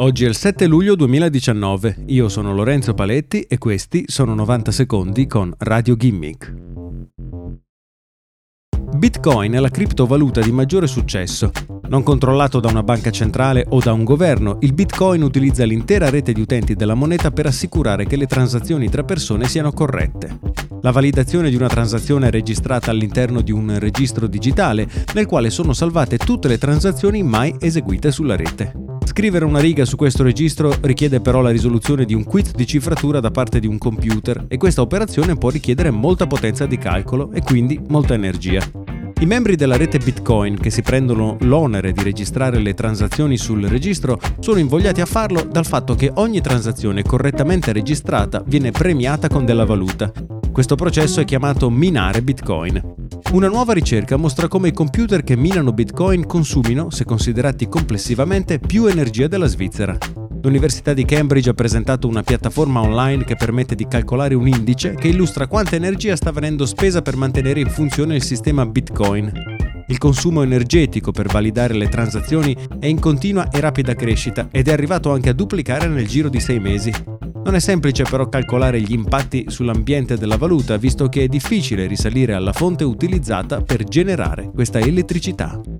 Oggi è il 7 luglio 2019, io sono Lorenzo Paletti e questi sono 90 secondi con Radio Gimmick. Bitcoin è la criptovaluta di maggiore successo. Non controllato da una banca centrale o da un governo, il Bitcoin utilizza l'intera rete di utenti della moneta per assicurare che le transazioni tra persone siano corrette. La validazione di una transazione è registrata all'interno di un registro digitale nel quale sono salvate tutte le transazioni mai eseguite sulla rete. Scrivere una riga su questo registro richiede però la risoluzione di un quit di cifratura da parte di un computer e questa operazione può richiedere molta potenza di calcolo e quindi molta energia. I membri della rete Bitcoin che si prendono l'onere di registrare le transazioni sul registro sono invogliati a farlo dal fatto che ogni transazione correttamente registrata viene premiata con della valuta. Questo processo è chiamato minare Bitcoin. Una nuova ricerca mostra come i computer che minano Bitcoin consumino, se considerati complessivamente, più energia della Svizzera. L'Università di Cambridge ha presentato una piattaforma online che permette di calcolare un indice che illustra quanta energia sta venendo spesa per mantenere in funzione il sistema Bitcoin. Il consumo energetico per validare le transazioni è in continua e rapida crescita ed è arrivato anche a duplicare nel giro di sei mesi. Non è semplice però calcolare gli impatti sull'ambiente della valuta, visto che è difficile risalire alla fonte utilizzata per generare questa elettricità.